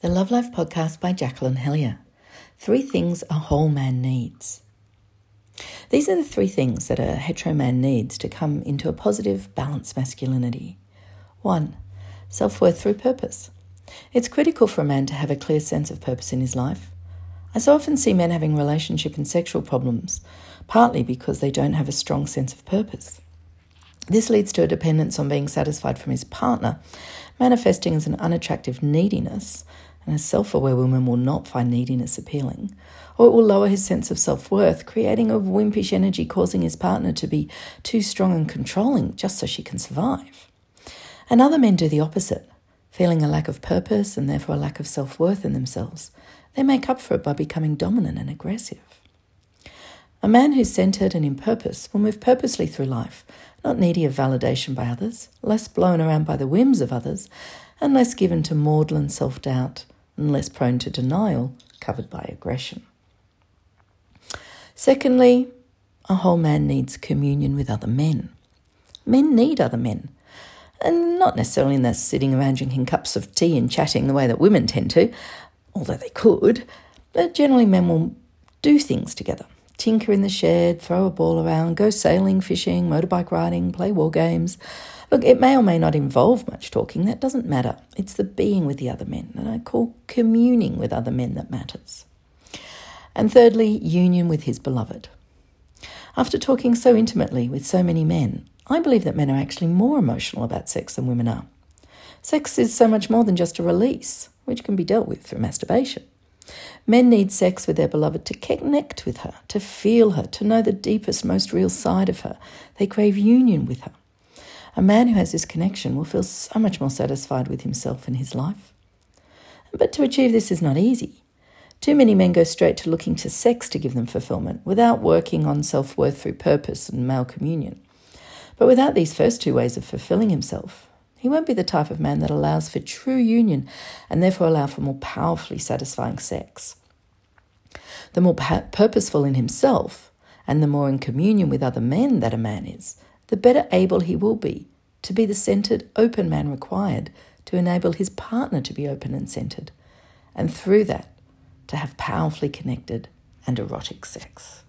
The Love Life podcast by Jacqueline Hellyer. Three things a whole man needs. These are the three things that a hetero man needs to come into a positive, balanced masculinity. One, self worth through purpose. It's critical for a man to have a clear sense of purpose in his life. I so often see men having relationship and sexual problems, partly because they don't have a strong sense of purpose. This leads to a dependence on being satisfied from his partner, manifesting as an unattractive neediness and a self aware woman will not find neediness appealing, or it will lower his sense of self worth, creating a wimpish energy causing his partner to be too strong and controlling just so she can survive. And other men do the opposite, feeling a lack of purpose and therefore a lack of self worth in themselves. They make up for it by becoming dominant and aggressive. A man who's centered and in purpose will move purposely through life, not needy of validation by others, less blown around by the whims of others, and less given to maudlin self doubt and less prone to denial, covered by aggression. Secondly, a whole man needs communion with other men. Men need other men, and not necessarily in that sitting around drinking cups of tea and chatting the way that women tend to, although they could, but generally men will do things together. Tinker in the shed, throw a ball around, go sailing, fishing, motorbike riding, play war games, Look, it may or may not involve much talking, that doesn't matter. It's the being with the other men, and I call communing with other men that matters. And thirdly, union with his beloved. After talking so intimately with so many men, I believe that men are actually more emotional about sex than women are. Sex is so much more than just a release, which can be dealt with through masturbation. Men need sex with their beloved to connect with her, to feel her, to know the deepest, most real side of her. They crave union with her. A man who has this connection will feel so much more satisfied with himself and his life. But to achieve this is not easy. Too many men go straight to looking to sex to give them fulfillment without working on self worth through purpose and male communion. But without these first two ways of fulfilling himself, he won't be the type of man that allows for true union and therefore allow for more powerfully satisfying sex. The more purposeful in himself and the more in communion with other men that a man is, the better able he will be to be the centered, open man required to enable his partner to be open and centered, and through that, to have powerfully connected and erotic sex.